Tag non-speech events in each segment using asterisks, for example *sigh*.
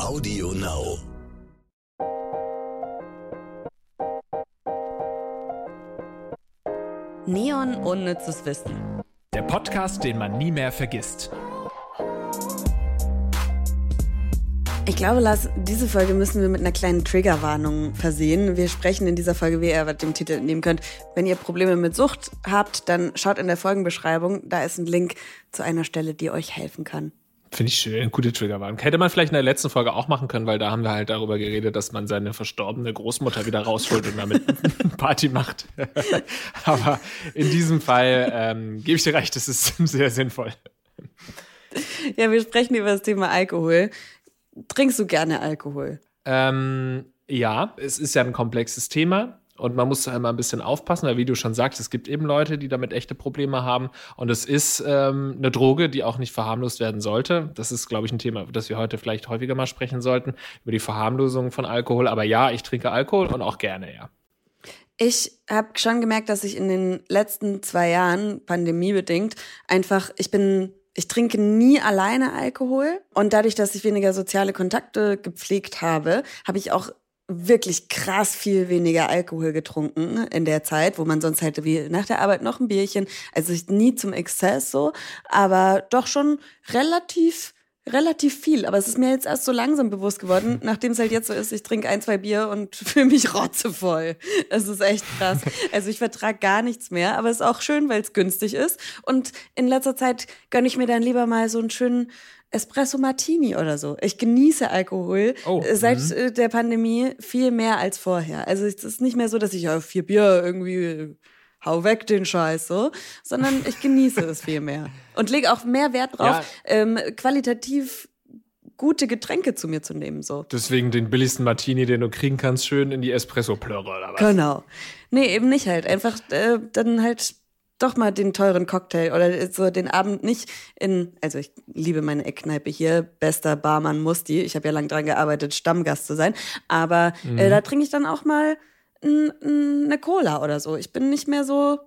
Audio Now. Neon unnützes Wissen. Der Podcast, den man nie mehr vergisst. Ich glaube, Lars, diese Folge müssen wir mit einer kleinen Triggerwarnung versehen. Wir sprechen in dieser Folge, wie ihr dem Titel entnehmen könnt. Wenn ihr Probleme mit Sucht habt, dann schaut in der Folgenbeschreibung. Da ist ein Link zu einer Stelle, die euch helfen kann. Finde ich schön, gute Triggerwarnung. Hätte man vielleicht in der letzten Folge auch machen können, weil da haben wir halt darüber geredet, dass man seine verstorbene Großmutter wieder rausholt und damit *laughs* Party macht. *laughs* Aber in diesem Fall ähm, gebe ich dir recht, das ist *laughs* sehr sinnvoll. Ja, wir sprechen über das Thema Alkohol. Trinkst du gerne Alkohol? Ähm, ja, es ist ja ein komplexes Thema. Und man muss immer ein bisschen aufpassen, weil wie du schon sagst, es gibt eben Leute, die damit echte Probleme haben. Und es ist ähm, eine Droge, die auch nicht verharmlost werden sollte. Das ist, glaube ich, ein Thema, das wir heute vielleicht häufiger mal sprechen sollten, über die Verharmlosung von Alkohol. Aber ja, ich trinke Alkohol und auch gerne, ja. Ich habe schon gemerkt, dass ich in den letzten zwei Jahren, pandemiebedingt, einfach, ich bin ich trinke nie alleine Alkohol und dadurch, dass ich weniger soziale Kontakte gepflegt habe, habe ich auch wirklich krass viel weniger Alkohol getrunken in der Zeit, wo man sonst halt wie nach der Arbeit noch ein Bierchen, also nie zum Exzess so, aber doch schon relativ relativ viel, aber es ist mir jetzt erst so langsam bewusst geworden, *laughs* nachdem es halt jetzt so ist, ich trinke ein, zwei Bier und *laughs* fühle mich rotzevoll. Das ist echt krass. Also ich vertrage gar nichts mehr, aber es ist auch schön, weil es günstig ist. Und in letzter Zeit gönne ich mir dann lieber mal so einen schönen Espresso Martini oder so. Ich genieße Alkohol oh, seit mh. Äh, der Pandemie viel mehr als vorher. Also es ist nicht mehr so, dass ich auf vier Bier irgendwie hau weg den Scheiß so, sondern ich genieße es viel mehr und lege auch mehr Wert drauf, ja. ähm, qualitativ gute Getränke zu mir zu nehmen so. Deswegen den billigsten Martini, den du kriegen kannst, schön in die Espresso-Plörre oder was? Genau. Nee, eben nicht halt. Einfach äh, dann halt doch mal den teuren Cocktail oder so den Abend nicht in, also ich liebe meine Eckkneipe hier, bester Barmann Musti. Ich habe ja lange dran gearbeitet, Stammgast zu sein. Aber äh, mhm. äh, da trinke ich dann auch mal eine Cola oder so. Ich bin nicht mehr so,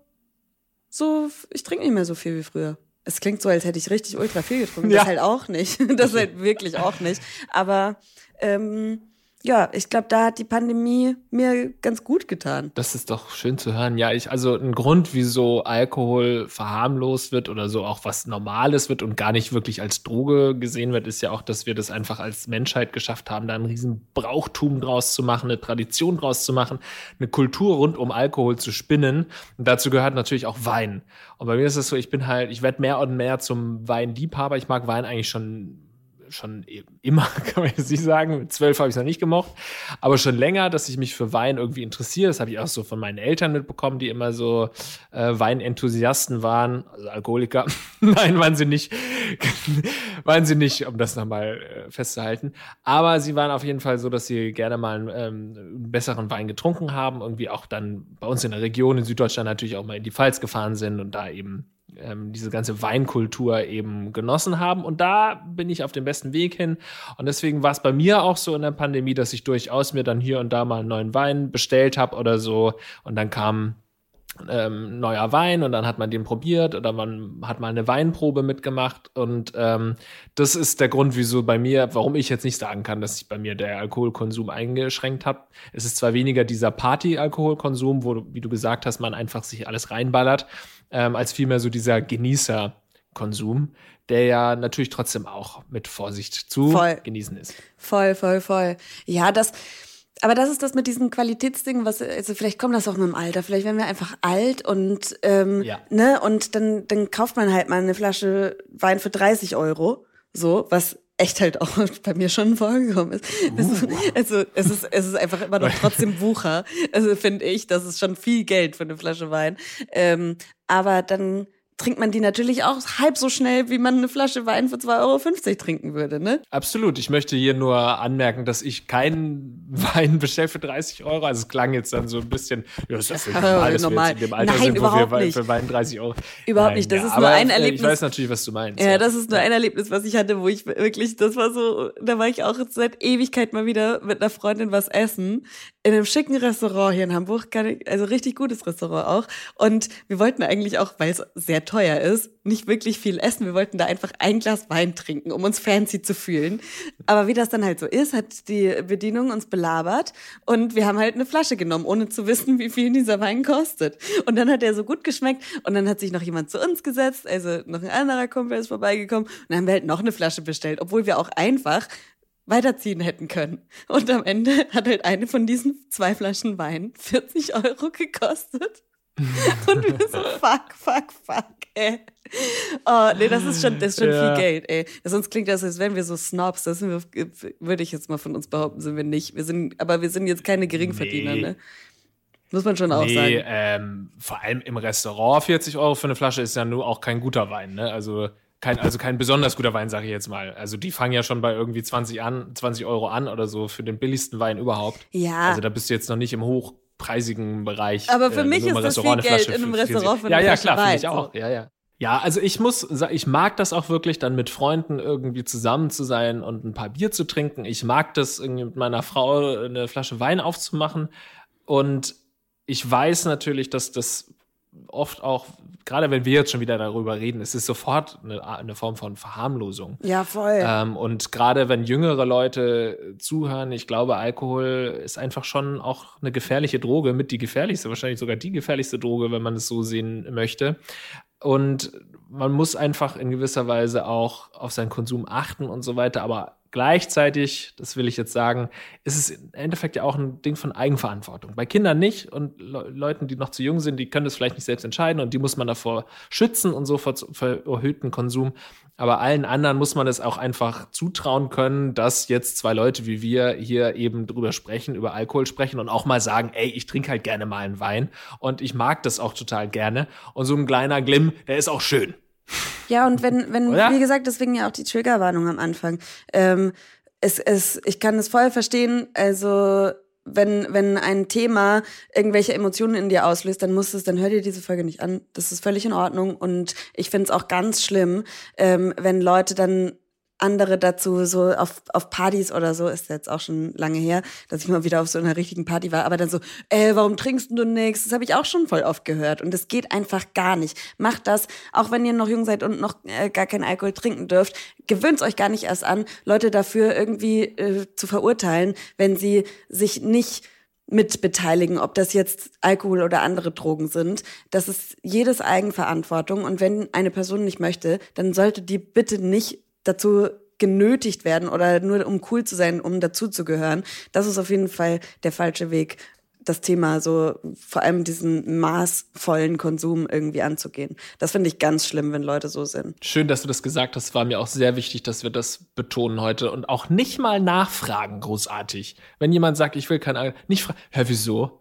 so, ich trinke nicht mehr so viel wie früher. Es klingt so, als hätte ich richtig ultra viel getrunken. Ja. Das halt auch nicht. *laughs* Das halt wirklich auch nicht. Aber ähm, ja, ich glaube, da hat die Pandemie mir ganz gut getan. Das ist doch schön zu hören. Ja, ich, also ein Grund, wieso Alkohol verharmlost wird oder so auch was Normales wird und gar nicht wirklich als Droge gesehen wird, ist ja auch, dass wir das einfach als Menschheit geschafft haben, da einen riesen Brauchtum draus zu machen, eine Tradition draus zu machen, eine Kultur rund um Alkohol zu spinnen. Und dazu gehört natürlich auch Wein. Und bei mir ist es so, ich bin halt, ich werde mehr und mehr zum Weinliebhaber. Ich mag Wein eigentlich schon schon e-, immer, *laughs* kann man jetzt nicht sagen. Mit zwölf habe ich es noch nicht gemocht, aber schon länger, dass ich mich für Wein irgendwie interessiere. Das habe ich auch so von meinen Eltern mitbekommen, die immer so äh, Weinenthusiasten waren, also Alkoholiker. *laughs* Nein, waren sie nicht. *laughs* waren sie nicht, um das nochmal äh, festzuhalten. Aber sie waren auf jeden Fall so, dass sie gerne mal einen, ähm, einen besseren Wein getrunken haben. Irgendwie auch dann bei uns in der Region in Süddeutschland natürlich auch mal in die Pfalz gefahren sind und da eben ähm, diese ganze Weinkultur eben genossen haben. Und da bin ich auf dem besten Weg hin. Und deswegen war es bei mir auch so in der Pandemie, dass ich durchaus mir dann hier und da mal einen neuen Wein bestellt habe oder so. Und dann kam ähm, neuer Wein und dann hat man den probiert oder man hat mal eine Weinprobe mitgemacht und ähm, das ist der Grund, wieso bei mir, warum ich jetzt nicht sagen kann, dass sich bei mir der Alkoholkonsum eingeschränkt hat. Es ist zwar weniger dieser Party-Alkoholkonsum, wo, wie du gesagt hast, man einfach sich alles reinballert, ähm, als vielmehr so dieser Genießerkonsum, der ja natürlich trotzdem auch mit Vorsicht zu voll. genießen ist. Voll, voll, voll. Ja, das, aber das ist das mit diesen Qualitätsdingen, was, also vielleicht kommt das auch mit dem Alter. Vielleicht werden wir einfach alt und, ähm, ja. ne, und dann, dann kauft man halt mal eine Flasche Wein für 30 Euro. So, was echt halt auch *laughs* bei mir schon vorgekommen ist. Uh. Also es ist, es ist einfach immer noch *laughs* trotzdem Wucher. Also finde ich, das ist schon viel Geld für eine Flasche Wein. Ähm, aber dann trinkt man die natürlich auch halb so schnell, wie man eine Flasche Wein für 2,50 Euro trinken würde, ne? Absolut. Ich möchte hier nur anmerken, dass ich keinen *laughs* Wein bestelle für 30 Euro. Also es klang jetzt dann so ein bisschen, ja, ist ja normal, dass normal. wir in dem Alter Nein, sind, wo wir nicht. für Wein 30 Euro. Überhaupt Nein, nicht. Das ja, ist nur ein Erlebnis. Ich weiß natürlich, was du meinst. Ja, ja, das ist nur ein Erlebnis, was ich hatte, wo ich wirklich, das war so, da war ich auch seit Ewigkeit mal wieder mit einer Freundin was essen. In einem schicken Restaurant hier in Hamburg, also richtig gutes Restaurant auch. Und wir wollten eigentlich auch, weil es sehr teuer ist, nicht wirklich viel essen. Wir wollten da einfach ein Glas Wein trinken, um uns fancy zu fühlen. Aber wie das dann halt so ist, hat die Bedienung uns belabert und wir haben halt eine Flasche genommen, ohne zu wissen, wie viel dieser Wein kostet. Und dann hat er so gut geschmeckt und dann hat sich noch jemand zu uns gesetzt, also noch ein anderer Kumpel ist vorbeigekommen und dann haben wir halt noch eine Flasche bestellt, obwohl wir auch einfach weiterziehen hätten können. Und am Ende hat halt eine von diesen zwei Flaschen Wein 40 Euro gekostet. *laughs* Und wir so, fuck, fuck, fuck, ey. *laughs* Oh, nee, das ist schon, das ist schon ja. viel Geld, ey. Sonst klingt das, als wären wir so Snobs. Das wir, würde ich jetzt mal von uns behaupten, sind wir nicht. Wir sind, aber wir sind jetzt keine Geringverdiener, nee. ne? Muss man schon auch nee, sagen. Ähm, vor allem im Restaurant 40 Euro für eine Flasche ist ja nur auch kein guter Wein, ne? Also kein, also kein besonders guter Wein, sage ich jetzt mal. Also die fangen ja schon bei irgendwie 20 an, 20 Euro an oder so für den billigsten Wein überhaupt. Ja. Also da bist du jetzt noch nicht im hochpreisigen Bereich. Aber für äh, mich ist das viel Geld in einem Restaurant Ja, ja, klar, finde ich auch. Ja, ja. Ja, also ich muss, ich mag das auch wirklich, dann mit Freunden irgendwie zusammen zu sein und ein paar Bier zu trinken. Ich mag das irgendwie mit meiner Frau eine Flasche Wein aufzumachen. Und ich weiß natürlich, dass das oft auch, gerade wenn wir jetzt schon wieder darüber reden, es ist sofort eine, eine Form von Verharmlosung. Ja, voll. Ähm, und gerade wenn jüngere Leute zuhören, ich glaube, Alkohol ist einfach schon auch eine gefährliche Droge, mit die gefährlichste, wahrscheinlich sogar die gefährlichste Droge, wenn man es so sehen möchte. Und man muss einfach in gewisser Weise auch auf seinen Konsum achten und so weiter. Aber Gleichzeitig, das will ich jetzt sagen, ist es im Endeffekt ja auch ein Ding von Eigenverantwortung. Bei Kindern nicht und Le Leuten, die noch zu jung sind, die können das vielleicht nicht selbst entscheiden und die muss man davor schützen und so vor, vor erhöhten Konsum. Aber allen anderen muss man es auch einfach zutrauen können, dass jetzt zwei Leute wie wir hier eben drüber sprechen, über Alkohol sprechen und auch mal sagen, ey, ich trinke halt gerne mal einen Wein und ich mag das auch total gerne. Und so ein kleiner Glimm, der ist auch schön. Ja, und wenn, wenn, Oder? wie gesagt, deswegen ja auch die Triggerwarnung am Anfang. Ähm, es, es, ich kann es voll verstehen, also wenn, wenn ein Thema irgendwelche Emotionen in dir auslöst, dann muss es, dann hör dir diese Folge nicht an. Das ist völlig in Ordnung. Und ich finde es auch ganz schlimm, ähm, wenn Leute dann andere dazu, so auf, auf Partys oder so, ist jetzt auch schon lange her, dass ich mal wieder auf so einer richtigen Party war, aber dann so, ey, warum trinkst du nichts? Das habe ich auch schon voll oft gehört und das geht einfach gar nicht. Macht das, auch wenn ihr noch jung seid und noch äh, gar keinen Alkohol trinken dürft, gewöhnt euch gar nicht erst an, Leute dafür irgendwie äh, zu verurteilen, wenn sie sich nicht mitbeteiligen, ob das jetzt Alkohol oder andere Drogen sind. Das ist jedes Eigenverantwortung. Und wenn eine Person nicht möchte, dann sollte die bitte nicht dazu genötigt werden oder nur um cool zu sein, um dazuzugehören. Das ist auf jeden Fall der falsche Weg, das Thema so vor allem diesen maßvollen Konsum irgendwie anzugehen. Das finde ich ganz schlimm, wenn Leute so sind. Schön, dass du das gesagt hast. War mir auch sehr wichtig, dass wir das betonen heute und auch nicht mal nachfragen großartig. Wenn jemand sagt, ich will kein Alkohol, nicht fragen, hä, wieso?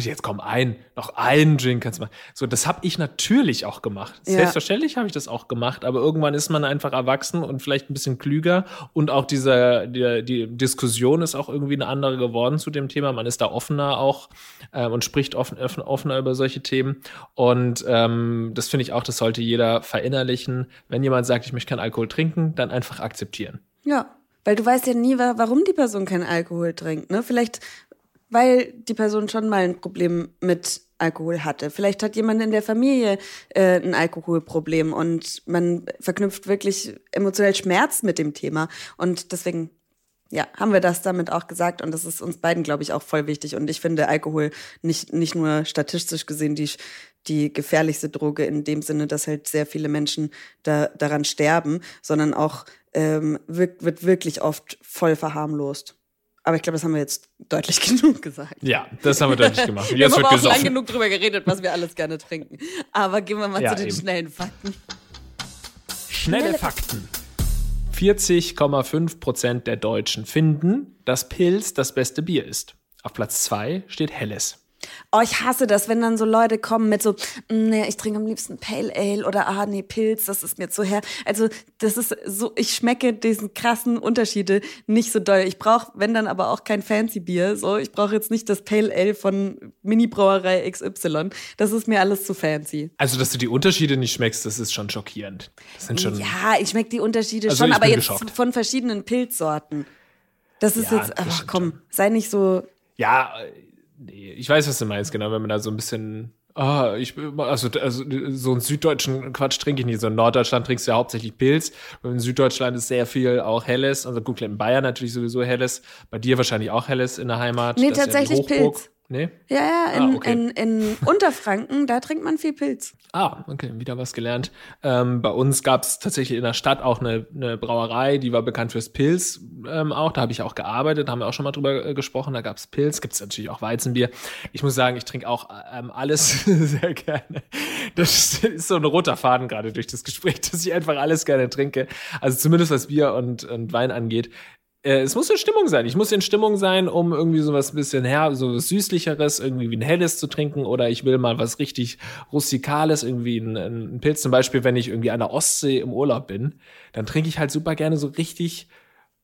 Jetzt komm ein, noch einen Drink kannst du machen. So, das habe ich natürlich auch gemacht. Ja. Selbstverständlich habe ich das auch gemacht, aber irgendwann ist man einfach erwachsen und vielleicht ein bisschen klüger und auch diese die, die Diskussion ist auch irgendwie eine andere geworden zu dem Thema. Man ist da offener auch äh, und spricht offen, offen, offener über solche Themen und ähm, das finde ich auch, das sollte jeder verinnerlichen. Wenn jemand sagt, ich möchte keinen Alkohol trinken, dann einfach akzeptieren. Ja, weil du weißt ja nie, warum die Person keinen Alkohol trinkt. Ne? Vielleicht weil die Person schon mal ein Problem mit Alkohol hatte. Vielleicht hat jemand in der Familie äh, ein Alkoholproblem und man verknüpft wirklich emotionell Schmerz mit dem Thema. Und deswegen, ja, haben wir das damit auch gesagt. Und das ist uns beiden, glaube ich, auch voll wichtig. Und ich finde Alkohol nicht, nicht nur statistisch gesehen die, die gefährlichste Droge in dem Sinne, dass halt sehr viele Menschen da, daran sterben, sondern auch ähm, wird, wird wirklich oft voll verharmlost. Aber ich glaube, das haben wir jetzt deutlich *laughs* genug gesagt. Ja, das haben wir deutlich *laughs* gemacht. wir haben aber auch lang genug drüber geredet, was wir alles gerne trinken. Aber gehen wir mal ja, zu den eben. schnellen Fakten. Schnelle, Schnelle Fakten. 40,5 Prozent der Deutschen finden, dass Pilz das beste Bier ist. Auf Platz 2 steht Helles. Oh, ich hasse das, wenn dann so Leute kommen mit so, mm, nee, ich trinke am liebsten Pale Ale oder ah, nee, Pilz, das ist mir zu her. Also, das ist so, ich schmecke diesen krassen Unterschiede nicht so doll. Ich brauche, wenn dann aber auch kein Fancy Bier, so, ich brauche jetzt nicht das Pale Ale von Mini Brauerei XY. Das ist mir alles zu fancy. Also, dass du die Unterschiede nicht schmeckst, das ist schon schockierend. Das sind schon Ja, ich schmecke die Unterschiede also schon, aber jetzt geschockt. von verschiedenen Pilzsorten. Das ist ja, jetzt, ach komm, sei nicht so ja, Nee, ich weiß, was du meinst, genau, wenn man da so ein bisschen Ah, ich, also, also so einen süddeutschen Quatsch trinke ich nicht. So in Norddeutschland trinkst du ja hauptsächlich Pilz. Und in Süddeutschland ist sehr viel auch Helles. Also gut, in Bayern natürlich sowieso Helles. Bei dir wahrscheinlich auch Helles in der Heimat. Nee, tatsächlich ja Pilz. Nee? Ja, ja, in, ah, okay. in, in *laughs* Unterfranken, da trinkt man viel Pilz. Ah, okay, wieder was gelernt. Ähm, bei uns gab es tatsächlich in der Stadt auch eine, eine Brauerei, die war bekannt fürs Pilz ähm, auch. Da habe ich auch gearbeitet, da haben wir auch schon mal drüber äh, gesprochen. Da gab es Pilz, gibt es natürlich auch Weizenbier. Ich muss sagen, ich trinke auch ähm, alles *laughs* sehr gerne. Das ist so ein roter Faden gerade durch das Gespräch, *laughs* dass ich einfach alles gerne trinke. Also zumindest was Bier und, und Wein angeht äh, es muss in Stimmung sein. Ich muss in Stimmung sein, um irgendwie so was bisschen her, so was süßlicheres, irgendwie wie ein helles zu trinken oder ich will mal was richtig rustikales, irgendwie ein, ein Pilz. Zum Beispiel, wenn ich irgendwie an der Ostsee im Urlaub bin, dann trinke ich halt super gerne so richtig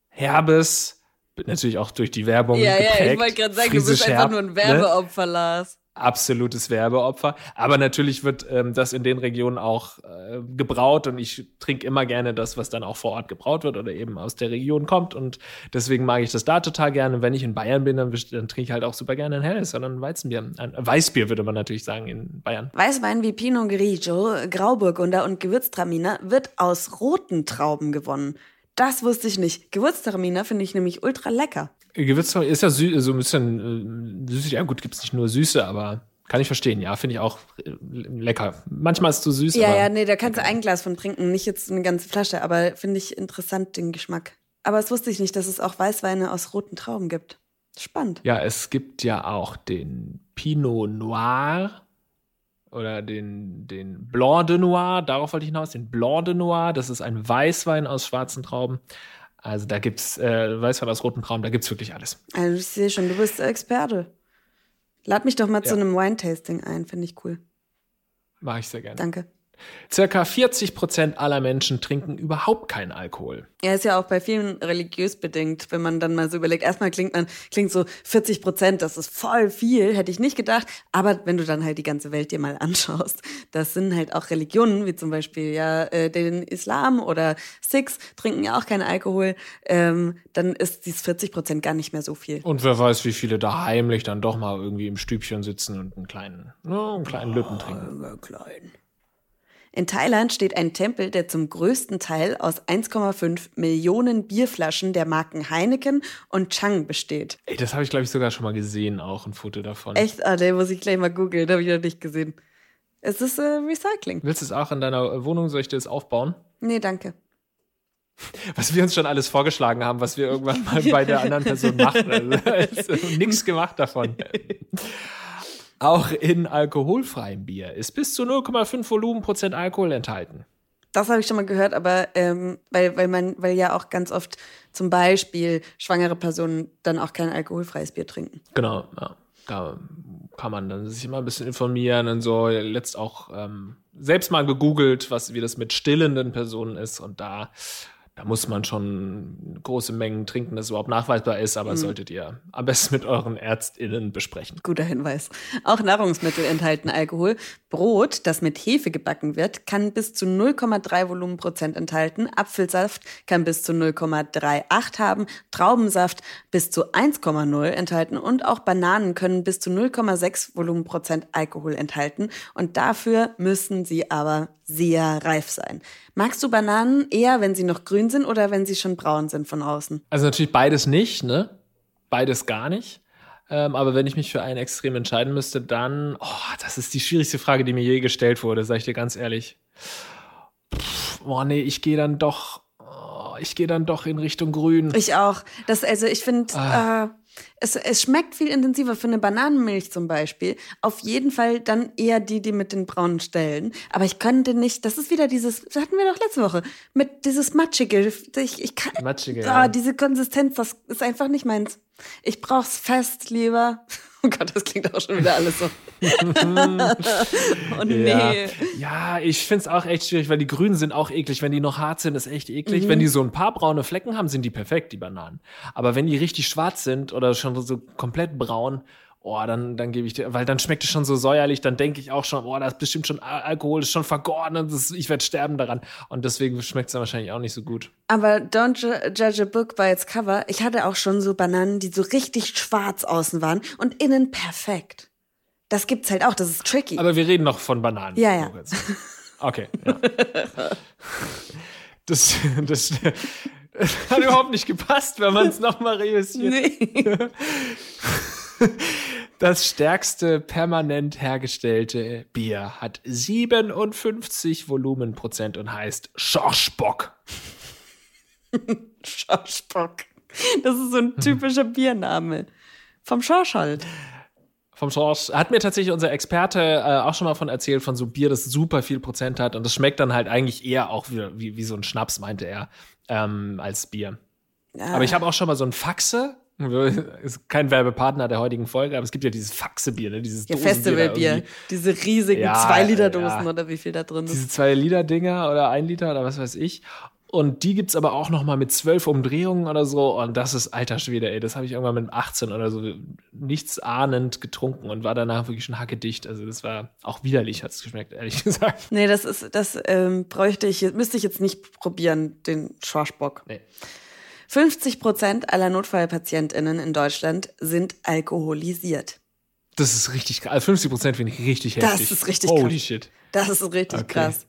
herbes, natürlich auch durch die Werbung. Ja, geprägt, ja, ich wollte gerade sagen, du bist einfach nur ein? Werbeopfer, ne? Lars absolutes Werbeopfer. Aber natürlich wird ähm, das in den Regionen auch äh, gebraut und ich trinke immer gerne das, was dann auch vor Ort gebraut wird oder eben aus der Region kommt. Und deswegen mag ich das da total gerne. Wenn ich in Bayern bin, dann, dann trinke ich halt auch super gerne ein helles, sondern ein Weizenbier. Ein Weißbier würde man natürlich sagen in Bayern. Weißwein wie Pinot Grigio, Grauburgunder und Gewürztraminer wird aus roten Trauben gewonnen. Das wusste ich nicht. Gewürztraminer finde ich nämlich ultra lecker. Gewürztraminer ist ja so ein bisschen äh, süß. Ja, gut, gibt es nicht nur Süße, aber kann ich verstehen. Ja, finde ich auch äh, lecker. Manchmal ist es zu süß. Ja, ja, nee, da kannst du ein Glas von trinken, nicht jetzt eine ganze Flasche, aber finde ich interessant, den Geschmack. Aber es wusste ich nicht, dass es auch Weißweine aus roten Trauben gibt. Spannend. Ja, es gibt ja auch den Pinot Noir oder den, den Blanc de Noir, darauf wollte ich hinaus, den Blanc de Noir, das ist ein Weißwein aus schwarzen Trauben. Also da gibt's äh, Weißwein aus roten Trauben, da gibt's wirklich alles. Also ich sehe schon, du bist Experte. Lad mich doch mal ja. zu einem Wine-Tasting ein, finde ich cool. Mache ich sehr gerne. Danke. Circa 40 Prozent aller Menschen trinken überhaupt keinen Alkohol. Ja, ist ja auch bei vielen religiös bedingt, wenn man dann mal so überlegt. Erstmal klingt man, klingt so 40 Prozent, das ist voll viel, hätte ich nicht gedacht. Aber wenn du dann halt die ganze Welt dir mal anschaust, das sind halt auch Religionen, wie zum Beispiel ja äh, den Islam oder Sikhs trinken ja auch keinen Alkohol. Ähm, dann ist dieses 40 Prozent gar nicht mehr so viel. Und wer weiß, wie viele da heimlich dann doch mal irgendwie im Stübchen sitzen und einen kleinen, ne, einen kleinen Lütten trinken. Ja, klein. In Thailand steht ein Tempel, der zum größten Teil aus 1,5 Millionen Bierflaschen der Marken Heineken und Chang besteht. Ey, das habe ich, glaube ich, sogar schon mal gesehen, auch ein Foto davon. Echt? Ah, den muss ich gleich mal googeln, habe ich noch nicht gesehen. Es ist äh, Recycling. Willst du es auch in deiner Wohnung? Soll ich dir das aufbauen? Nee, danke. *laughs* Was wir uns schon alles vorgeschlagen haben, was wir irgendwann mal bei der anderen Person machen. *laughs* Also, nichts gemacht davon. *laughs* Auch in alkoholfreiem Bier ist bis zu 0,5 Volumenprozent Alkohol enthalten. Das habe ich schon mal gehört, aber ähm, weil, weil man, weil ja auch ganz oft zum Beispiel schwangere Personen dann auch kein alkoholfreies Bier trinken. Genau, ja. Da kann man dann sich immer ein bisschen informieren und so. Letzt auch ähm, selbst mal gegoogelt, was wie das mit stillenden Personen ist und da da muss man schon große Mengen trinken, dass es überhaupt nachweisbar ist, aber mhm. solltet ihr am besten mit euren ÄrztInnen besprechen. Guter Hinweis. Auch Nahrungsmittel enthalten Alkohol. Brot, das mit Hefe gebacken wird, kann bis zu 0,3 Volumenprozent enthalten. Apfelsaft kann bis zu 0,38 haben. Traubensaft bis zu 1,0 enthalten und auch Bananen können bis zu 0,6 Volumenprozent Alkohol enthalten. Und dafür müssen sie aber sehr reif sein. Magst du Bananen eher, wenn sie noch grün sind oder wenn sie schon braun sind von außen? Also natürlich beides nicht, ne? Beides gar nicht. Ähm, aber wenn ich mich für ein Extrem entscheiden müsste, dann, oh, das ist die schwierigste Frage, die mir je gestellt wurde, sag ich dir ganz ehrlich. Pff, oh nee, ich gehe dann doch, oh, ich gehe dann doch in Richtung Grün. Ich auch. Das, also ich finde, ah. äh, es, es schmeckt viel intensiver für eine Bananenmilch zum Beispiel. Auf jeden Fall dann eher die, die mit den braunen Stellen. Aber ich könnte nicht, das ist wieder dieses, das hatten wir doch letzte Woche, mit dieses Matschige. Ich, ich kann, Matschige, oh, ja. diese Konsistenz, das ist einfach nicht meins. Ich brauch's fest lieber. *laughs* Oh Gott, das klingt auch schon wieder alles so. *laughs* oh nee. Ja, ja ich find's auch echt schwierig, weil die Grünen sind auch eklig. Wenn die noch hart sind, ist echt eklig. Mhm. Wenn die so ein paar braune Flecken haben, sind die perfekt, die Bananen. Aber wenn die richtig schwarz sind oder schon so komplett braun, oh, dann, dann gebe ich dir, weil dann schmeckt es schon so säuerlich, dann denke ich auch schon, oh, das ist bestimmt schon Alkohol, ist schon vergoren und das, ich werde sterben daran. Und deswegen schmeckt es dann wahrscheinlich auch nicht so gut. Aber don't judge a book by its cover. Ich hatte auch schon so Bananen, die so richtig schwarz außen waren und innen perfekt. Das gibt's halt auch, das ist tricky. Aber wir reden noch von Bananen. Ja, ja. Okay. Ja. *laughs* Das, das, hat überhaupt nicht gepasst, wenn man es nochmal reüssiert. Nee. *laughs* Das stärkste permanent hergestellte Bier hat 57 Volumenprozent und heißt Schorschbock. *laughs* Schorschbock. Das ist so ein typischer Biername. Vom Schorsch halt. Vom Schorsch. Hat mir tatsächlich unser Experte äh, auch schon mal von erzählt, von so Bier, das super viel Prozent hat. Und das schmeckt dann halt eigentlich eher auch wie, wie, wie so ein Schnaps, meinte er, ähm, als Bier. Ah. Aber ich habe auch schon mal so ein Faxe *laughs* ist kein Werbepartner der heutigen Folge, aber es gibt ja dieses Faxebier, ne? dieses ja, Festivalbier, diese riesigen ja, zwei Liter Dosen ja. oder wie viel da drin ist. Diese zwei Liter Dinger oder ein Liter oder was weiß ich. Und die gibt's aber auch noch mal mit zwölf Umdrehungen oder so. Und das ist alter Schwede, ey. Das habe ich irgendwann mit 18 oder so nichts ahnend getrunken und war danach wirklich schon hackedicht. Also das war auch widerlich, hat's geschmeckt, ehrlich *laughs* gesagt. Nee, das ist, das ähm, bräuchte ich, müsste ich jetzt nicht probieren, den Schorschbock. Nee. 50 Prozent aller Notfallpatientinnen in Deutschland sind alkoholisiert. Das ist richtig krass. 50 also Prozent finde ich richtig heftig. Das ist richtig Holy krass. Holy shit. Das ist richtig okay. krass.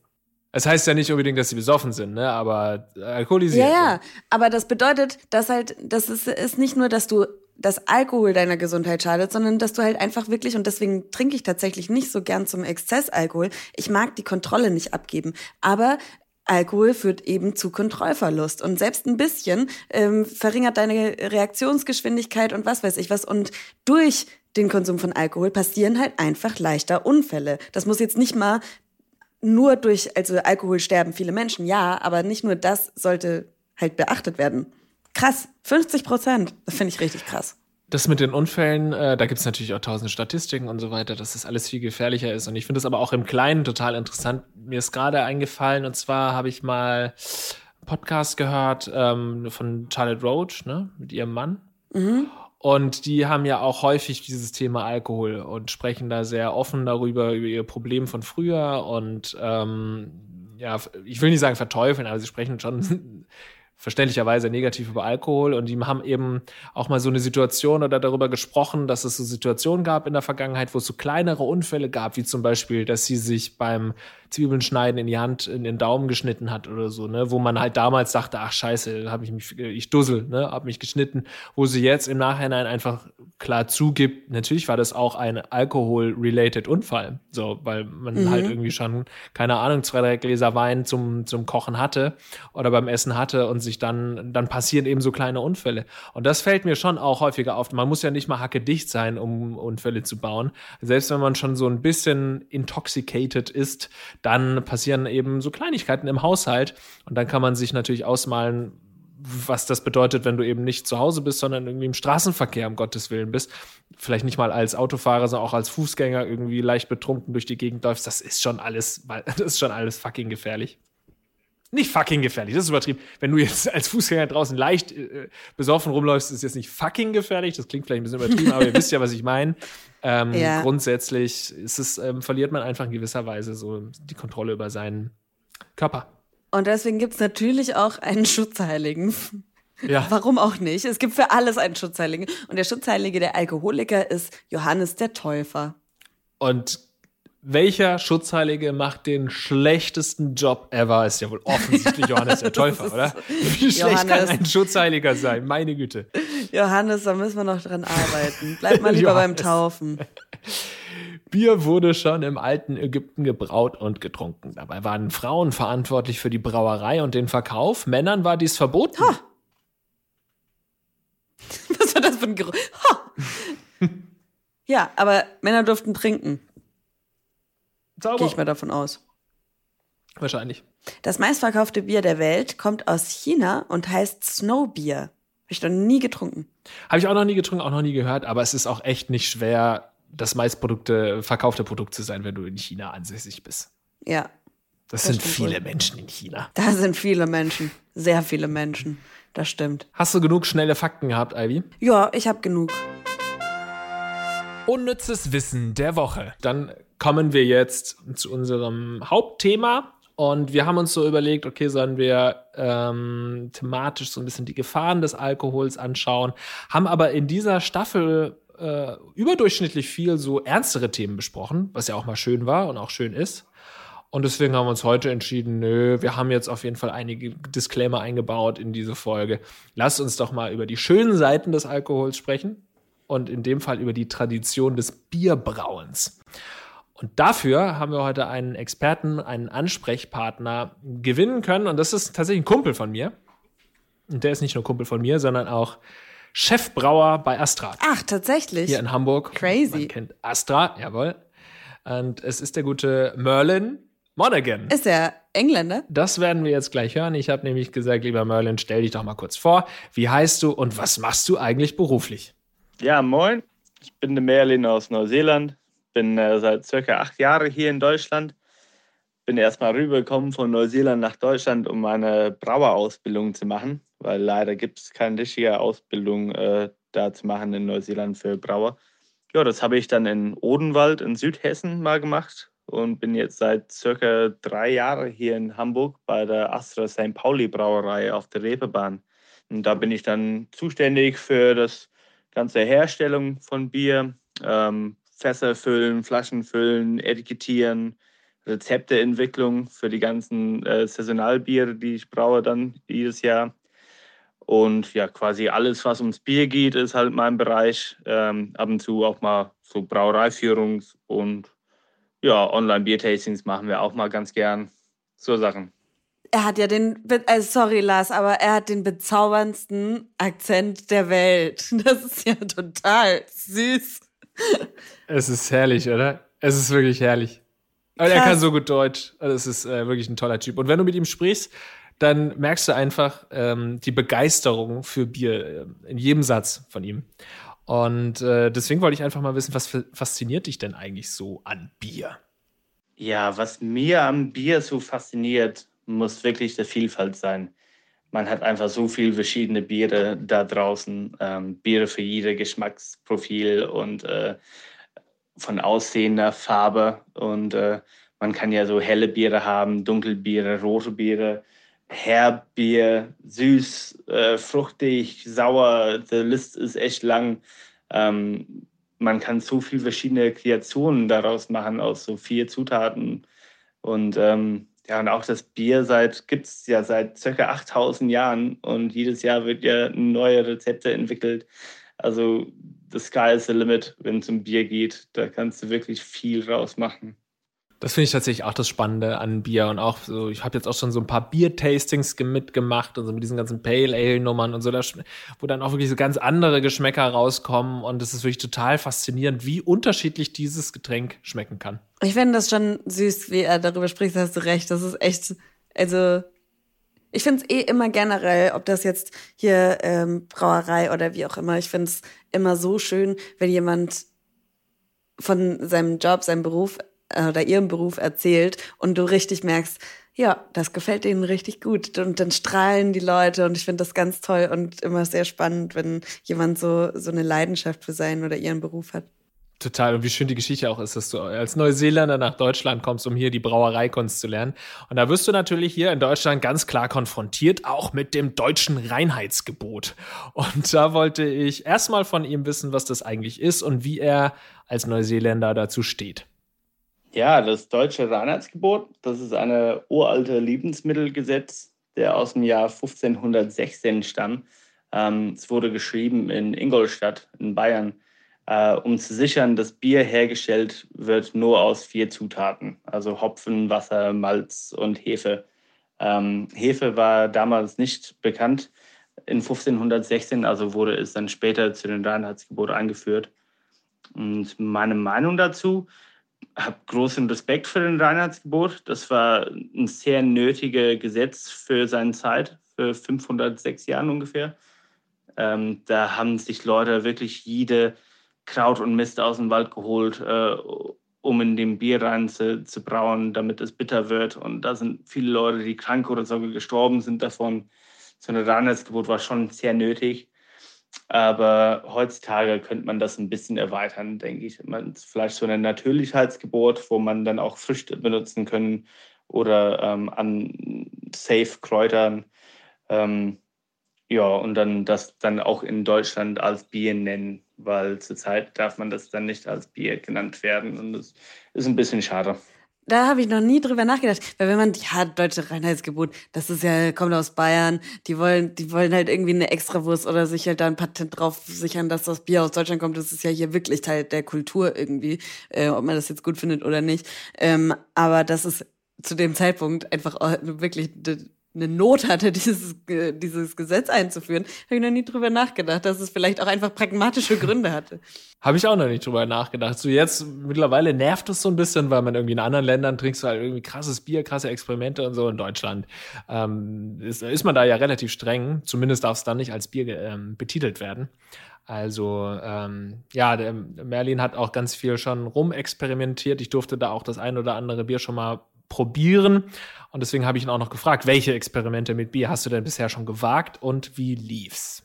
Es heißt ja nicht unbedingt, dass sie besoffen sind, ne? Aber alkoholisiert. Ja, ja. Aber das bedeutet, dass halt, das ist, ist nicht nur, dass du das Alkohol deiner Gesundheit schadet, sondern dass du halt einfach wirklich, und deswegen trinke ich tatsächlich nicht so gern zum Exzess Alkohol. Ich mag die Kontrolle nicht abgeben. Aber Alkohol führt eben zu Kontrollverlust und selbst ein bisschen ähm, verringert deine Reaktionsgeschwindigkeit und was weiß ich was. Und durch den Konsum von Alkohol passieren halt einfach leichter Unfälle. Das muss jetzt nicht mal nur durch, also Alkohol sterben viele Menschen, ja, aber nicht nur das sollte halt beachtet werden. Krass, 50 Prozent, das finde ich richtig krass. Das mit den Unfällen, äh, da gibt es natürlich auch tausend Statistiken und so weiter, dass das alles viel gefährlicher ist. Und ich finde es aber auch im Kleinen total interessant. Mir ist gerade eingefallen, und zwar habe ich mal einen Podcast gehört ähm, von Charlotte Roach, ne, mit ihrem Mann. Mhm. Und die haben ja auch häufig dieses Thema Alkohol und sprechen da sehr offen darüber, über ihr Problem von früher. Und ähm, ja, ich will nicht sagen verteufeln, aber sie sprechen schon *laughs* verständlicherweise negativ über Alkohol. Und die haben eben auch mal so eine Situation oder darüber gesprochen, dass es so Situationen gab in der Vergangenheit, wo es so kleinere Unfälle gab, wie zum Beispiel, dass sie sich beim Zwiebeln schneiden in die Hand, in den Daumen geschnitten hat oder so, ne, wo man halt damals dachte, ach scheiße, habe ich mich, ich dussel, ne, habe mich geschnitten, wo sie jetzt im Nachhinein einfach klar zugibt, natürlich war das auch ein Alkohol-related Unfall, so, weil man mhm. halt irgendwie schon, keine Ahnung, zwei, drei Gläser Wein zum, zum Kochen hatte oder beim Essen hatte und sich dann, dann passieren eben so kleine Unfälle. Und das fällt mir schon auch häufiger auf. Man muss ja nicht mal hackedicht sein, um Unfälle zu bauen. Selbst wenn man schon so ein bisschen intoxicated ist, dann passieren eben so Kleinigkeiten im Haushalt und dann kann man sich natürlich ausmalen, was das bedeutet, wenn du eben nicht zu Hause bist, sondern irgendwie im Straßenverkehr, um Gottes Willen bist. Vielleicht nicht mal als Autofahrer, sondern auch als Fußgänger irgendwie leicht betrunken durch die Gegend läufst. Das ist schon alles, *laughs* das ist schon alles fucking gefährlich. Nicht fucking gefährlich, das ist übertrieben. Wenn du jetzt als Fußgänger draußen leicht äh, besoffen rumläufst, ist jetzt nicht fucking gefährlich. Das klingt vielleicht ein bisschen übertrieben, aber ihr wisst ja, was ich meine. Ähm, ja. Grundsätzlich ist es, ähm, verliert man einfach in gewisser Weise so die Kontrolle über seinen Körper. Und deswegen gibt es natürlich auch einen Schutzheiligen. Ja. Warum auch nicht? Es gibt für alles einen Schutzheiligen. Und der Schutzheilige der Alkoholiker ist Johannes der Täufer. Und welcher Schutzheilige macht den schlechtesten Job ever? Ist ja wohl offensichtlich *laughs* Johannes der Täufer, oder? *laughs* Wie schlecht Johannes. kann ein Schutzheiliger sein? Meine Güte. Johannes, da müssen wir noch dran arbeiten. Bleib mal lieber beim Taufen. *laughs* Bier wurde schon im alten Ägypten gebraut und getrunken. Dabei waren Frauen verantwortlich für die Brauerei und den Verkauf. Männern war dies verboten. Ha. Was war das für ein Geruch? Ha. ja, aber Männer durften trinken. Sauber. Gehe ich mal davon aus. Wahrscheinlich. Das meistverkaufte Bier der Welt kommt aus China und heißt Snowbier. Habe ich noch nie getrunken. Habe ich auch noch nie getrunken, auch noch nie gehört, aber es ist auch echt nicht schwer, das meistprodukte, verkaufte Produkt zu sein, wenn du in China ansässig bist. Ja. Das, das sind viele wohl. Menschen in China. Da sind viele Menschen. Sehr viele Menschen. Das stimmt. Hast du genug schnelle Fakten gehabt, Ivy? Ja, ich habe genug. Unnützes Wissen der Woche. Dann kommen wir jetzt zu unserem Hauptthema. Und wir haben uns so überlegt, okay, sollen wir ähm, thematisch so ein bisschen die Gefahren des Alkohols anschauen, haben aber in dieser Staffel äh, überdurchschnittlich viel so ernstere Themen besprochen, was ja auch mal schön war und auch schön ist. Und deswegen haben wir uns heute entschieden, nö, wir haben jetzt auf jeden Fall einige Disclaimer eingebaut in diese Folge. Lasst uns doch mal über die schönen Seiten des Alkohols sprechen und in dem Fall über die Tradition des Bierbrauens. Und dafür haben wir heute einen Experten, einen Ansprechpartner gewinnen können. Und das ist tatsächlich ein Kumpel von mir. Und der ist nicht nur Kumpel von mir, sondern auch Chefbrauer bei Astra. Ach, tatsächlich. Hier in Hamburg. Crazy. Man kennt Astra, jawohl. Und es ist der gute Merlin Monaghan. Ist er Engländer? Das werden wir jetzt gleich hören. Ich habe nämlich gesagt, lieber Merlin, stell dich doch mal kurz vor. Wie heißt du und was machst du eigentlich beruflich? Ja, moin. Ich bin der Merlin aus Neuseeland. Bin äh, seit circa acht Jahren hier in Deutschland. Bin erstmal rübergekommen von Neuseeland nach Deutschland, um meine Brauerausbildung zu machen, weil leider gibt es keine richtige Ausbildung äh, da zu machen in Neuseeland für Brauer. Ja, das habe ich dann in Odenwald in Südhessen mal gemacht und bin jetzt seit circa drei Jahren hier in Hamburg bei der Astra St. Pauli Brauerei auf der Reeperbahn. Und da bin ich dann zuständig für das ganze Herstellung von Bier, ähm, Fässer füllen, Flaschen füllen, etikettieren, Rezepteentwicklung für die ganzen äh, Saisonalbiere, die ich braue dann jedes Jahr. Und ja, quasi alles, was ums Bier geht, ist halt mein Bereich. Ähm, ab und zu auch mal so Brauereiführungs- und ja, Online-Bier-Tastings machen wir auch mal ganz gern. So Sachen. Er hat ja den, also sorry Lars, aber er hat den bezauberndsten Akzent der Welt. *laughs* Das ist ja total süß. Es ist herrlich, oder? Es ist wirklich herrlich. Aber er kann so gut Deutsch. Also es ist äh, wirklich ein toller Typ. Und wenn du mit ihm sprichst, dann merkst du einfach ähm, die Begeisterung für Bier äh, in jedem Satz von ihm. Und äh, deswegen wollte ich einfach mal wissen, was fasziniert dich denn eigentlich so an Bier? Ja, was mir am Bier so fasziniert, muss wirklich der Vielfalt sein. Man hat einfach so viele verschiedene Biere da draußen, ähm, Biere für jede Geschmacksprofil und äh, von aussehender Farbe. Und äh, man kann ja so helle Biere haben, Dunkelbiere, rote Biere, Herbier, süß, äh, fruchtig, sauer. Die Liste ist echt lang. Ähm, man kann so viele verschiedene Kreationen daraus machen aus so vier Zutaten. Und ähm, ja, und auch das Bier gibt es ja seit circa 8000 Jahren und jedes Jahr wird ja neue Rezepte entwickelt. Also the sky is the limit, wenn es um Bier geht. Da kannst du wirklich viel rausmachen. Das finde ich tatsächlich auch das Spannende an Bier und auch so, ich habe jetzt auch schon so ein paar Bier-Tastings mitgemacht und so mit diesen ganzen Pale Ale-Nummern und so, wo dann auch wirklich so ganz andere Geschmäcker rauskommen und es ist wirklich total faszinierend, wie unterschiedlich dieses Getränk schmecken kann. Ich finde das schon süß, wie er darüber spricht, hast du recht. Das ist echt, also ich finde es eh immer generell, ob das jetzt hier ähm, Brauerei oder wie auch immer, ich finde es immer so schön, wenn jemand von seinem Job, seinem Beruf oder ihrem Beruf erzählt und du richtig merkst, ja, das gefällt denen richtig gut und dann strahlen die Leute und ich finde das ganz toll und immer sehr spannend, wenn jemand so so eine Leidenschaft für seinen oder ihren Beruf hat. Total. Und wie schön die Geschichte auch ist, dass du als Neuseeländer nach Deutschland kommst, um hier die Brauereikunst zu lernen. Und da wirst du natürlich hier in Deutschland ganz klar konfrontiert, auch mit dem deutschen Reinheitsgebot. Und da wollte ich erstmal von ihm wissen, was das eigentlich ist und wie er als Neuseeländer dazu steht. Ja, das deutsche Reinheitsgebot, das ist eine uralte Lebensmittelgesetz, der aus dem Jahr 1516 stammt. Ähm, es wurde geschrieben in Ingolstadt in Bayern, äh, um zu sichern, dass Bier hergestellt wird nur aus vier Zutaten, also Hopfen, Wasser, Malz und Hefe. Ähm, Hefe war damals nicht bekannt in 1516, also wurde es dann später zu den Reinheitsgeboten eingeführt. Und meine Meinung dazu, habe großen Respekt für den Reinheitsgebot. Das war ein sehr nötiges Gesetz für seine Zeit, für 506 Jahren ungefähr. Ähm, da haben sich Leute wirklich jede Kraut und Mist aus dem Wald geholt, äh, um in dem Bier rein zu, zu, brauen, damit es bitter wird. Und da sind viele Leute, die krank oder sogar gestorben sind davon. So ein Reinheitsgebot war schon sehr nötig. Aber heutzutage könnte man das ein bisschen erweitern, denke ich. Man, vielleicht so ein Natürlichkeitsgebot, wo man dann auch Früchte benutzen können oder ähm, an Safe-Kräutern. Ähm, Ja, und dann das dann auch in Deutschland als Bier nennen, weil zurzeit darf man das dann nicht als Bier genannt werden und das ist ein bisschen schade. Da habe ich noch nie drüber nachgedacht. Weil wenn man, ja, deutsche Reinheitsgebot, das ist ja, kommt aus Bayern, die wollen, die wollen halt irgendwie eine Extrawurst oder sich halt da ein Patent drauf sichern, dass das Bier aus Deutschland kommt. Das ist ja hier wirklich Teil der Kultur irgendwie, äh, ob man das jetzt gut findet oder nicht. Ähm, aber das ist zu dem Zeitpunkt einfach wirklich eine Not hatte, *laughs* dieses, dieses Gesetz einzuführen, habe ich noch nie drüber nachgedacht, dass es vielleicht auch einfach pragmatische Gründe hatte. Habe ich auch noch nicht drüber nachgedacht. So jetzt mittlerweile nervt es so ein bisschen, weil man irgendwie in anderen Ländern trinkst du halt irgendwie krasses Bier, krasse Experimente und so. In Deutschland ähm, ist, ist man da ja relativ streng. Zumindest darf es dann nicht als Bier ähm, betitelt werden. Also ähm, ja, der Merlin hat auch ganz viel schon rumexperimentiert. Ich durfte da auch das ein oder andere Bier schon mal probieren. Und deswegen habe ich ihn auch noch gefragt, welche Experimente mit Bier hast du denn bisher schon gewagt und wie lief's?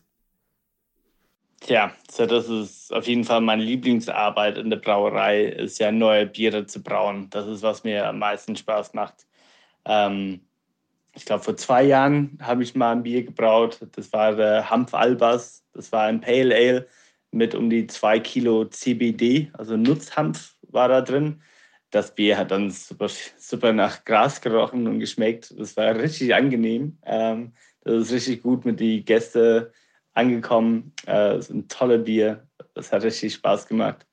Tja, das ist auf jeden Fall meine Lieblingsarbeit in der Brauerei, ist ja neue Biere zu brauen. Das ist, was mir am meisten Spaß macht. Ähm, ich glaube, vor zwei Jahren habe ich mal ein Bier gebraut. Das war der Hanf Albers. Das war ein Pale Ale mit um die zwei Kilo CBD, also Nutzhanf war da drin das Bier hat dann super, super nach Gras gerochen und geschmeckt. Das war richtig angenehm. Ähm, das ist richtig gut mit den Gästen angekommen. Äh, ist ein tolles Bier. Das hat richtig Spaß gemacht.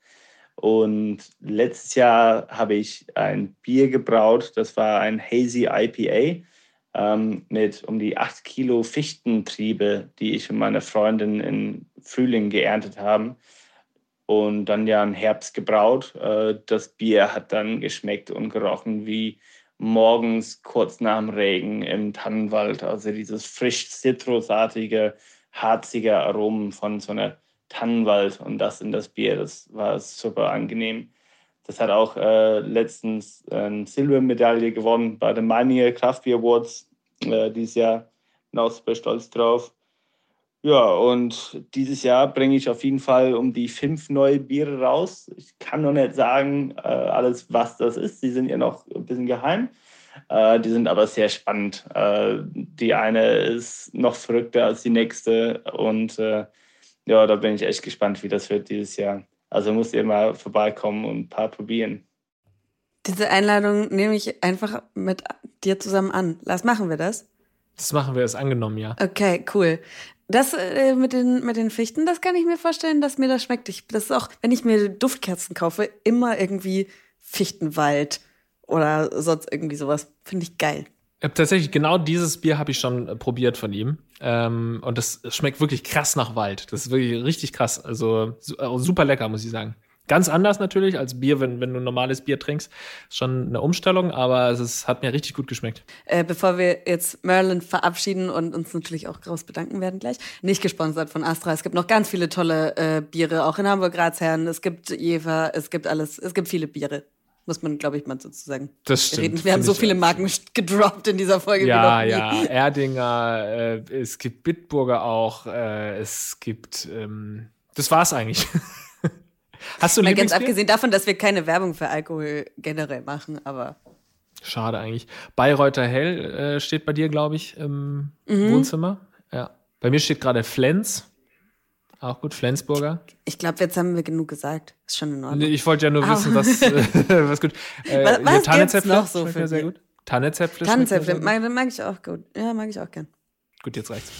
Und letztes Jahr habe ich ein Bier gebraut. Das war ein Hazy IPA ähm, mit um die 8 Kilo Fichtentriebe, die ich und meine Freundin im Frühling geerntet haben und dann ja im Herbst gebraut. Äh, das Bier hat dann geschmeckt und gerochen wie morgens kurz nach dem Regen im Tannenwald. Also dieses frisch zitrusartige, harzige Aromen von so einer Tannenwald und das in das Bier, das war super angenehm. Das hat auch äh, letztens eine Silbermedaille gewonnen bei den Meininger Craft Beer Awards äh, dieses Jahr. Bin auch super stolz drauf. Ja, und dieses Jahr bringe ich auf jeden Fall um die fünf neue Biere raus. Ich kann noch nicht sagen, äh, alles, was das ist. Die sind ja noch ein bisschen geheim. Äh, die sind aber sehr spannend. Äh, die eine ist noch verrückter als die nächste. Und äh, ja, da bin ich echt gespannt, wie das wird dieses Jahr. Also musst ihr mal vorbeikommen und ein paar probieren. Diese Einladung nehme ich einfach mit dir zusammen an. Lass machen wir das. Das machen wir, ist angenommen, ja. Okay, cool. Das äh, mit, den, mit den Fichten, das kann ich mir vorstellen, dass mir das schmeckt. Ich, das ist auch, wenn ich mir Duftkerzen kaufe, immer irgendwie Fichtenwald oder sonst irgendwie sowas. Finde ich geil. Tatsächlich genau dieses Bier habe ich schon äh, probiert von ihm. Ähm, und das schmeckt wirklich krass nach Wald. Das ist wirklich richtig krass. Also äh, super lecker, muss ich sagen. Ganz anders natürlich als Bier, wenn, wenn du normales Bier trinkst. Ist schon eine Umstellung, aber es ist, hat mir richtig gut geschmeckt. Äh, bevor wir jetzt Merlin verabschieden und uns natürlich auch groß bedanken werden gleich. Nicht gesponsert von Astra. Es gibt noch ganz viele tolle äh, Biere, auch in Hamburg Ratsherren. Es gibt Jever, es gibt alles, es gibt viele Biere. Muss man, glaube ich, mal sozusagen. Das stimmt. Reden. Wir haben so viele Marken *laughs* gedroppt in dieser Folge. Ja, ja. Erdinger, äh, es gibt Bitburger auch, äh, es gibt, ähm, das war's eigentlich. *laughs* Hast du Mal ganz abgesehen davon, dass wir keine Werbung für Alkohol generell machen, aber. Schade eigentlich. Bayreuther Hell äh, steht bei dir, glaube ich, im mhm. Wohnzimmer. Ja. Bei mir steht gerade Flens. Auch gut, Flensburger. Ich glaube, jetzt haben wir genug gesagt. Ist schon in Ordnung. Nee, ich wollte ja nur wissen, was, *laughs* äh, *laughs* was gut. Äh, was was gibt's noch so für sehr gut. Tannezäpfle. Tannezäpfle mag, mag ich auch gut. Ja, mag ich auch gern. Gut, jetzt reicht's.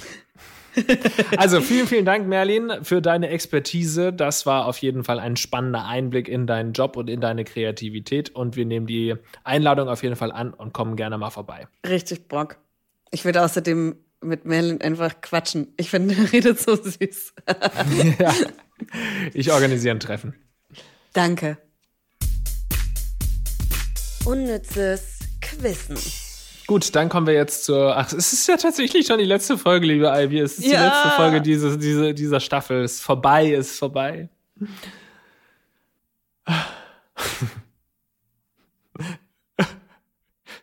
*laughs* also vielen, vielen Dank, Merlin, für deine Expertise. Das war auf jeden Fall ein spannender Einblick in deinen Job und in deine Kreativität. Und wir nehmen die Einladung auf jeden Fall an und kommen gerne mal vorbei. Richtig Bock. Ich würde außerdem mit Merlin einfach quatschen. Ich finde, er redet so süß. *laughs* *laughs* ja. Ich organisiere ein Treffen. Danke. Unnützes Quissen. Gut, dann kommen wir jetzt zur. Ach, es ist ja tatsächlich schon die letzte Folge, liebe Ivy. Es ist ja. die letzte Folge dieser, dieser, dieser Staffel. Es ist vorbei, es ist vorbei.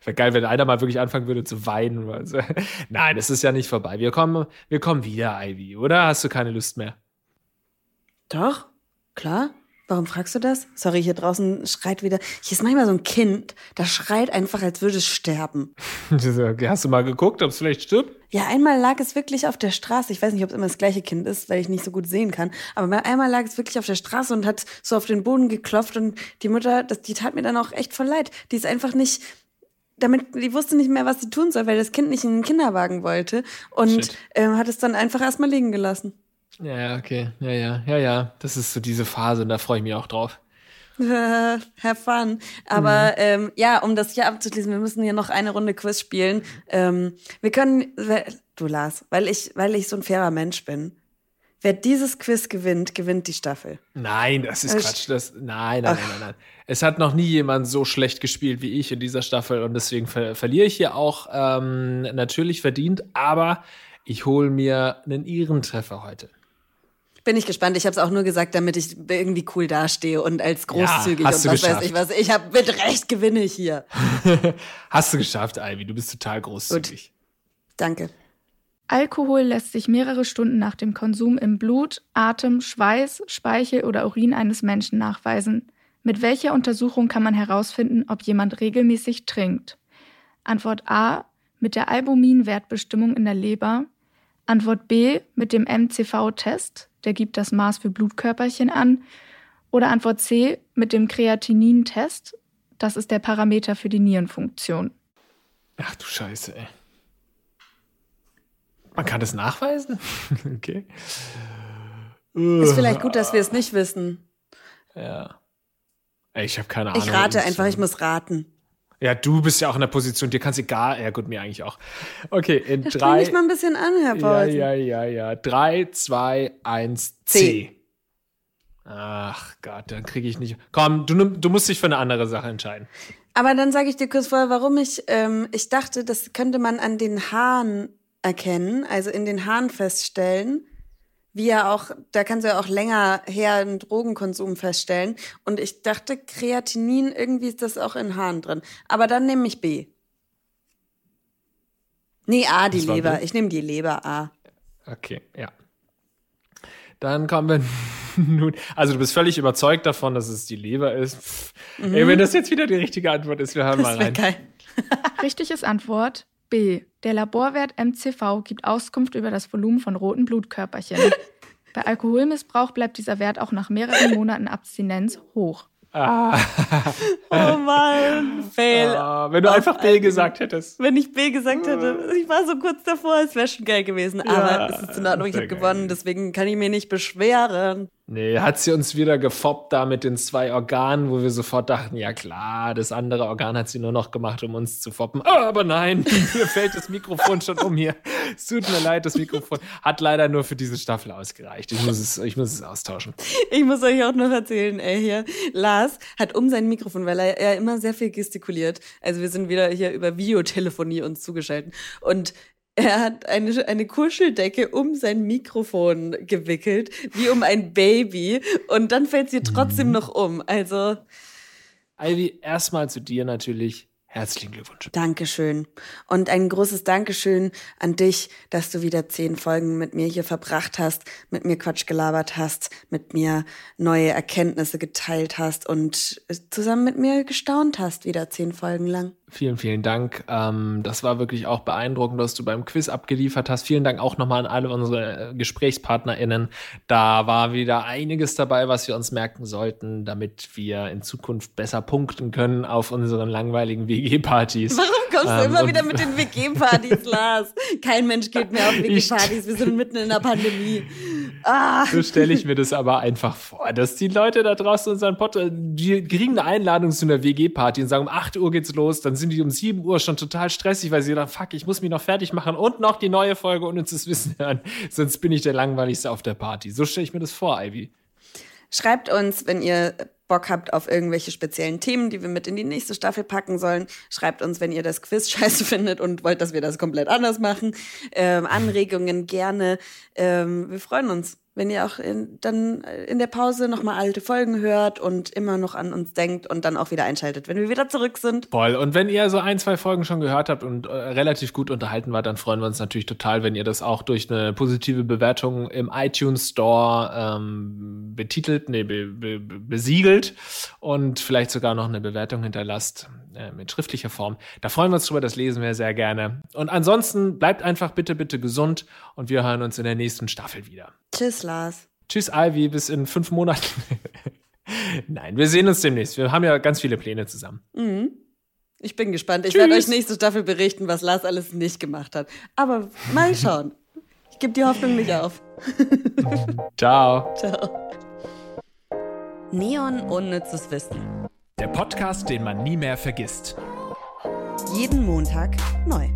Wäre geil, wenn einer mal wirklich anfangen würde zu weinen. Also, nein, es ist ja nicht vorbei. Wir kommen, wir kommen wieder, Ivy, oder? Hast du keine Lust mehr? Doch, klar. Warum fragst du das? Sorry, hier draußen schreit wieder. Hier ist manchmal so ein Kind, das schreit einfach, als würde es sterben. *laughs* Hast du mal geguckt, ob es vielleicht stirbt? Ja, einmal lag es wirklich auf der Straße. Ich weiß nicht, ob es immer das gleiche Kind ist, weil ich nicht so gut sehen kann. Aber einmal lag es wirklich auf der Straße und hat so auf den Boden geklopft. Und die Mutter, das, die tat mir dann auch echt voll leid. Die ist einfach nicht, damit, die wusste nicht mehr, was sie tun soll, weil das Kind nicht in den Kinderwagen wollte. Und ähm, hat es dann einfach erstmal liegen gelassen. Ja, okay. Ja, ja, ja, ja. Das ist so diese Phase und da freue ich mich auch drauf. *laughs* Have fun. Aber mhm. ähm, ja, um das hier abzuschließen, wir müssen hier noch eine Runde Quiz spielen. Ähm, wir können, du Lars, weil ich, weil ich so ein fairer Mensch bin. Wer dieses Quiz gewinnt, gewinnt die Staffel. Nein, das ist Quatsch. Das, nein, nein, nein, nein, nein. Es hat noch nie jemand so schlecht gespielt wie ich in dieser Staffel und deswegen ver verliere ich hier auch ähm, natürlich verdient, aber ich hole mir einen Ehrentreffer heute. Bin ich gespannt. Ich habe es auch nur gesagt, damit ich irgendwie cool dastehe und als großzügig ja, und was geschafft. weiß ich was. Ich habe mit Recht gewinne ich hier. *laughs* hast du geschafft, Ivy. Du bist total großzügig. Gut. Danke. Alkohol lässt sich mehrere Stunden nach dem Konsum im Blut, Atem, Schweiß, Speichel oder Urin eines Menschen nachweisen. Mit welcher Untersuchung kann man herausfinden, ob jemand regelmäßig trinkt? Antwort A mit der Albumin-Wertbestimmung in der Leber. Antwort B mit dem MCV-Test der gibt das Maß für Blutkörperchen an. Oder Antwort C mit dem Kreatinin-Test, das ist der Parameter für die Nierenfunktion. Ach du Scheiße, ey. Man kann das nachweisen? *laughs* okay. Ist vielleicht gut, dass wir es nicht wissen. Ja. Ey, ich habe keine Ahnung. Ich rate einfach, ich muss raten. Ja, du bist ja auch in der Position, dir kannst egal, ja gut, mir eigentlich auch. Okay, in da drei. mich mal ein bisschen an, Herr Paul. Ja, ja, ja, ja. Drei, zwei, eins, C. C. Ach Gott, dann kriege ich nicht. Komm, du, du musst dich für eine andere Sache entscheiden. Aber dann sage ich dir kurz vorher, warum ich, ähm, ich dachte, das könnte man an den Haaren erkennen, also in den Haaren feststellen wie ja auch, da kannst du ja auch länger her einen Drogenkonsum feststellen. Und ich dachte, Kreatinin, irgendwie ist das auch in Haaren drin. Aber dann nehme ich B. Nee, A, die Leber. B? Ich nehme die Leber A. Okay, ja. Dann kommen wir *laughs* nun. Also du bist völlig überzeugt davon, dass es die Leber ist. Mhm. Ey, wenn das jetzt wieder die richtige Antwort ist, wir hören das mal rein. Geil. Richtig ist Antwort B. Der Laborwert MCV gibt Auskunft über das Volumen von roten Blutkörperchen. *laughs* Bei Alkoholmissbrauch bleibt dieser Wert auch nach mehreren Monaten Abstinenz hoch. Ah. oh Mann, Fail. Ah, wenn du Auf einfach B gesagt hättest. Wenn ich B gesagt hätte. Ich war so kurz davor, es wäre schon geil gewesen. Ja, Aber es ist in Ordnung, ich habe gewonnen, deswegen kann ich mich nicht beschweren. Nee, hat sie uns wieder gefoppt da mit den zwei Organen, wo wir sofort dachten, ja klar, das andere Organ hat sie nur noch gemacht, um uns zu foppen. Oh, aber nein, *laughs* mir fällt das Mikrofon schon um hier. Es tut mir leid, das Mikrofon hat leider nur für diese Staffel ausgereicht. Ich muss es, ich muss es austauschen. Ich muss euch auch noch erzählen, ey, hier, Lars hat um sein Mikrofon, weil er, er immer sehr viel gestikuliert. Also wir sind wieder hier über Videotelefonie uns zugeschaltet. Und er hat eine, eine Kuscheldecke um sein Mikrofon gewickelt, wie um ein Baby. Und dann fällt sie trotzdem mhm. noch um. Also. Ivy, erstmal zu dir natürlich. Herzlichen Glückwunsch. Dankeschön. Und ein großes Dankeschön an dich, dass du wieder zehn Folgen mit mir hier verbracht hast, mit mir Quatsch gelabert hast, mit mir neue Erkenntnisse geteilt hast und zusammen mit mir gestaunt hast, wieder zehn Folgen lang. Vielen, vielen Dank. Ähm, das war wirklich auch beeindruckend, was du beim Quiz abgeliefert hast. Vielen Dank auch nochmal an alle unsere äh, GesprächspartnerInnen. Da war wieder einiges dabei, was wir uns merken sollten, damit wir in Zukunft besser punkten können auf unseren langweiligen WG-Partys. Warum kommst du ähm, immer wieder mit den WG-Partys, *laughs* Lars? Kein Mensch geht mehr auf WG-Partys. Wir sind mitten in der Pandemie. Ah. So stelle ich mir das aber einfach vor, dass die Leute da draußen unseren Pod, die kriegen eine Einladung zu einer WG-Party und sagen, um 8 Uhr geht's los, dann sind die um 7 Uhr schon total stressig, weil sie sagen, fuck, ich muss mich noch fertig machen und noch die neue Folge und uns das Wissen hören. Sonst bin ich der Langweiligste auf der Party. So stelle ich mir das vor, Ivy. Schreibt uns, wenn ihr Bock habt auf irgendwelche speziellen Themen, die wir mit in die nächste Staffel packen sollen. Schreibt uns, wenn ihr das Quiz *laughs* scheiße findet und wollt, dass wir das komplett anders machen. Ähm, Anregungen gerne. Ähm, wir freuen uns. Wenn ihr auch in, dann in der Pause nochmal alte Folgen hört und immer noch an uns denkt und dann auch wieder einschaltet, wenn wir wieder zurück sind. Voll. Und wenn ihr so ein, zwei Folgen schon gehört habt und äh, relativ gut unterhalten wart, dann freuen wir uns natürlich total, wenn ihr das auch durch eine positive Bewertung im iTunes Store ähm, betitelt, nee, be, be, besiegelt und vielleicht sogar noch eine Bewertung hinterlasst äh, mit schriftlicher Form. Da freuen wir uns drüber, das lesen wir sehr gerne. Und ansonsten bleibt einfach bitte, bitte gesund und wir hören uns in der nächsten Staffel wieder. Tschüss, Lars. Tschüss, Ivy, bis in fünf Monaten. *laughs* Nein, wir sehen uns demnächst. Wir haben ja ganz viele Pläne zusammen. Mhm. Ich bin gespannt. Ich werde euch nächste Staffel berichten, was Lars alles nicht gemacht hat. Aber mal schauen. Ich gebe die Hoffnung nicht auf. *laughs* Ciao. Ciao. Neon Unnützes Wissen. Der Podcast, den man nie mehr vergisst. Jeden Montag neu.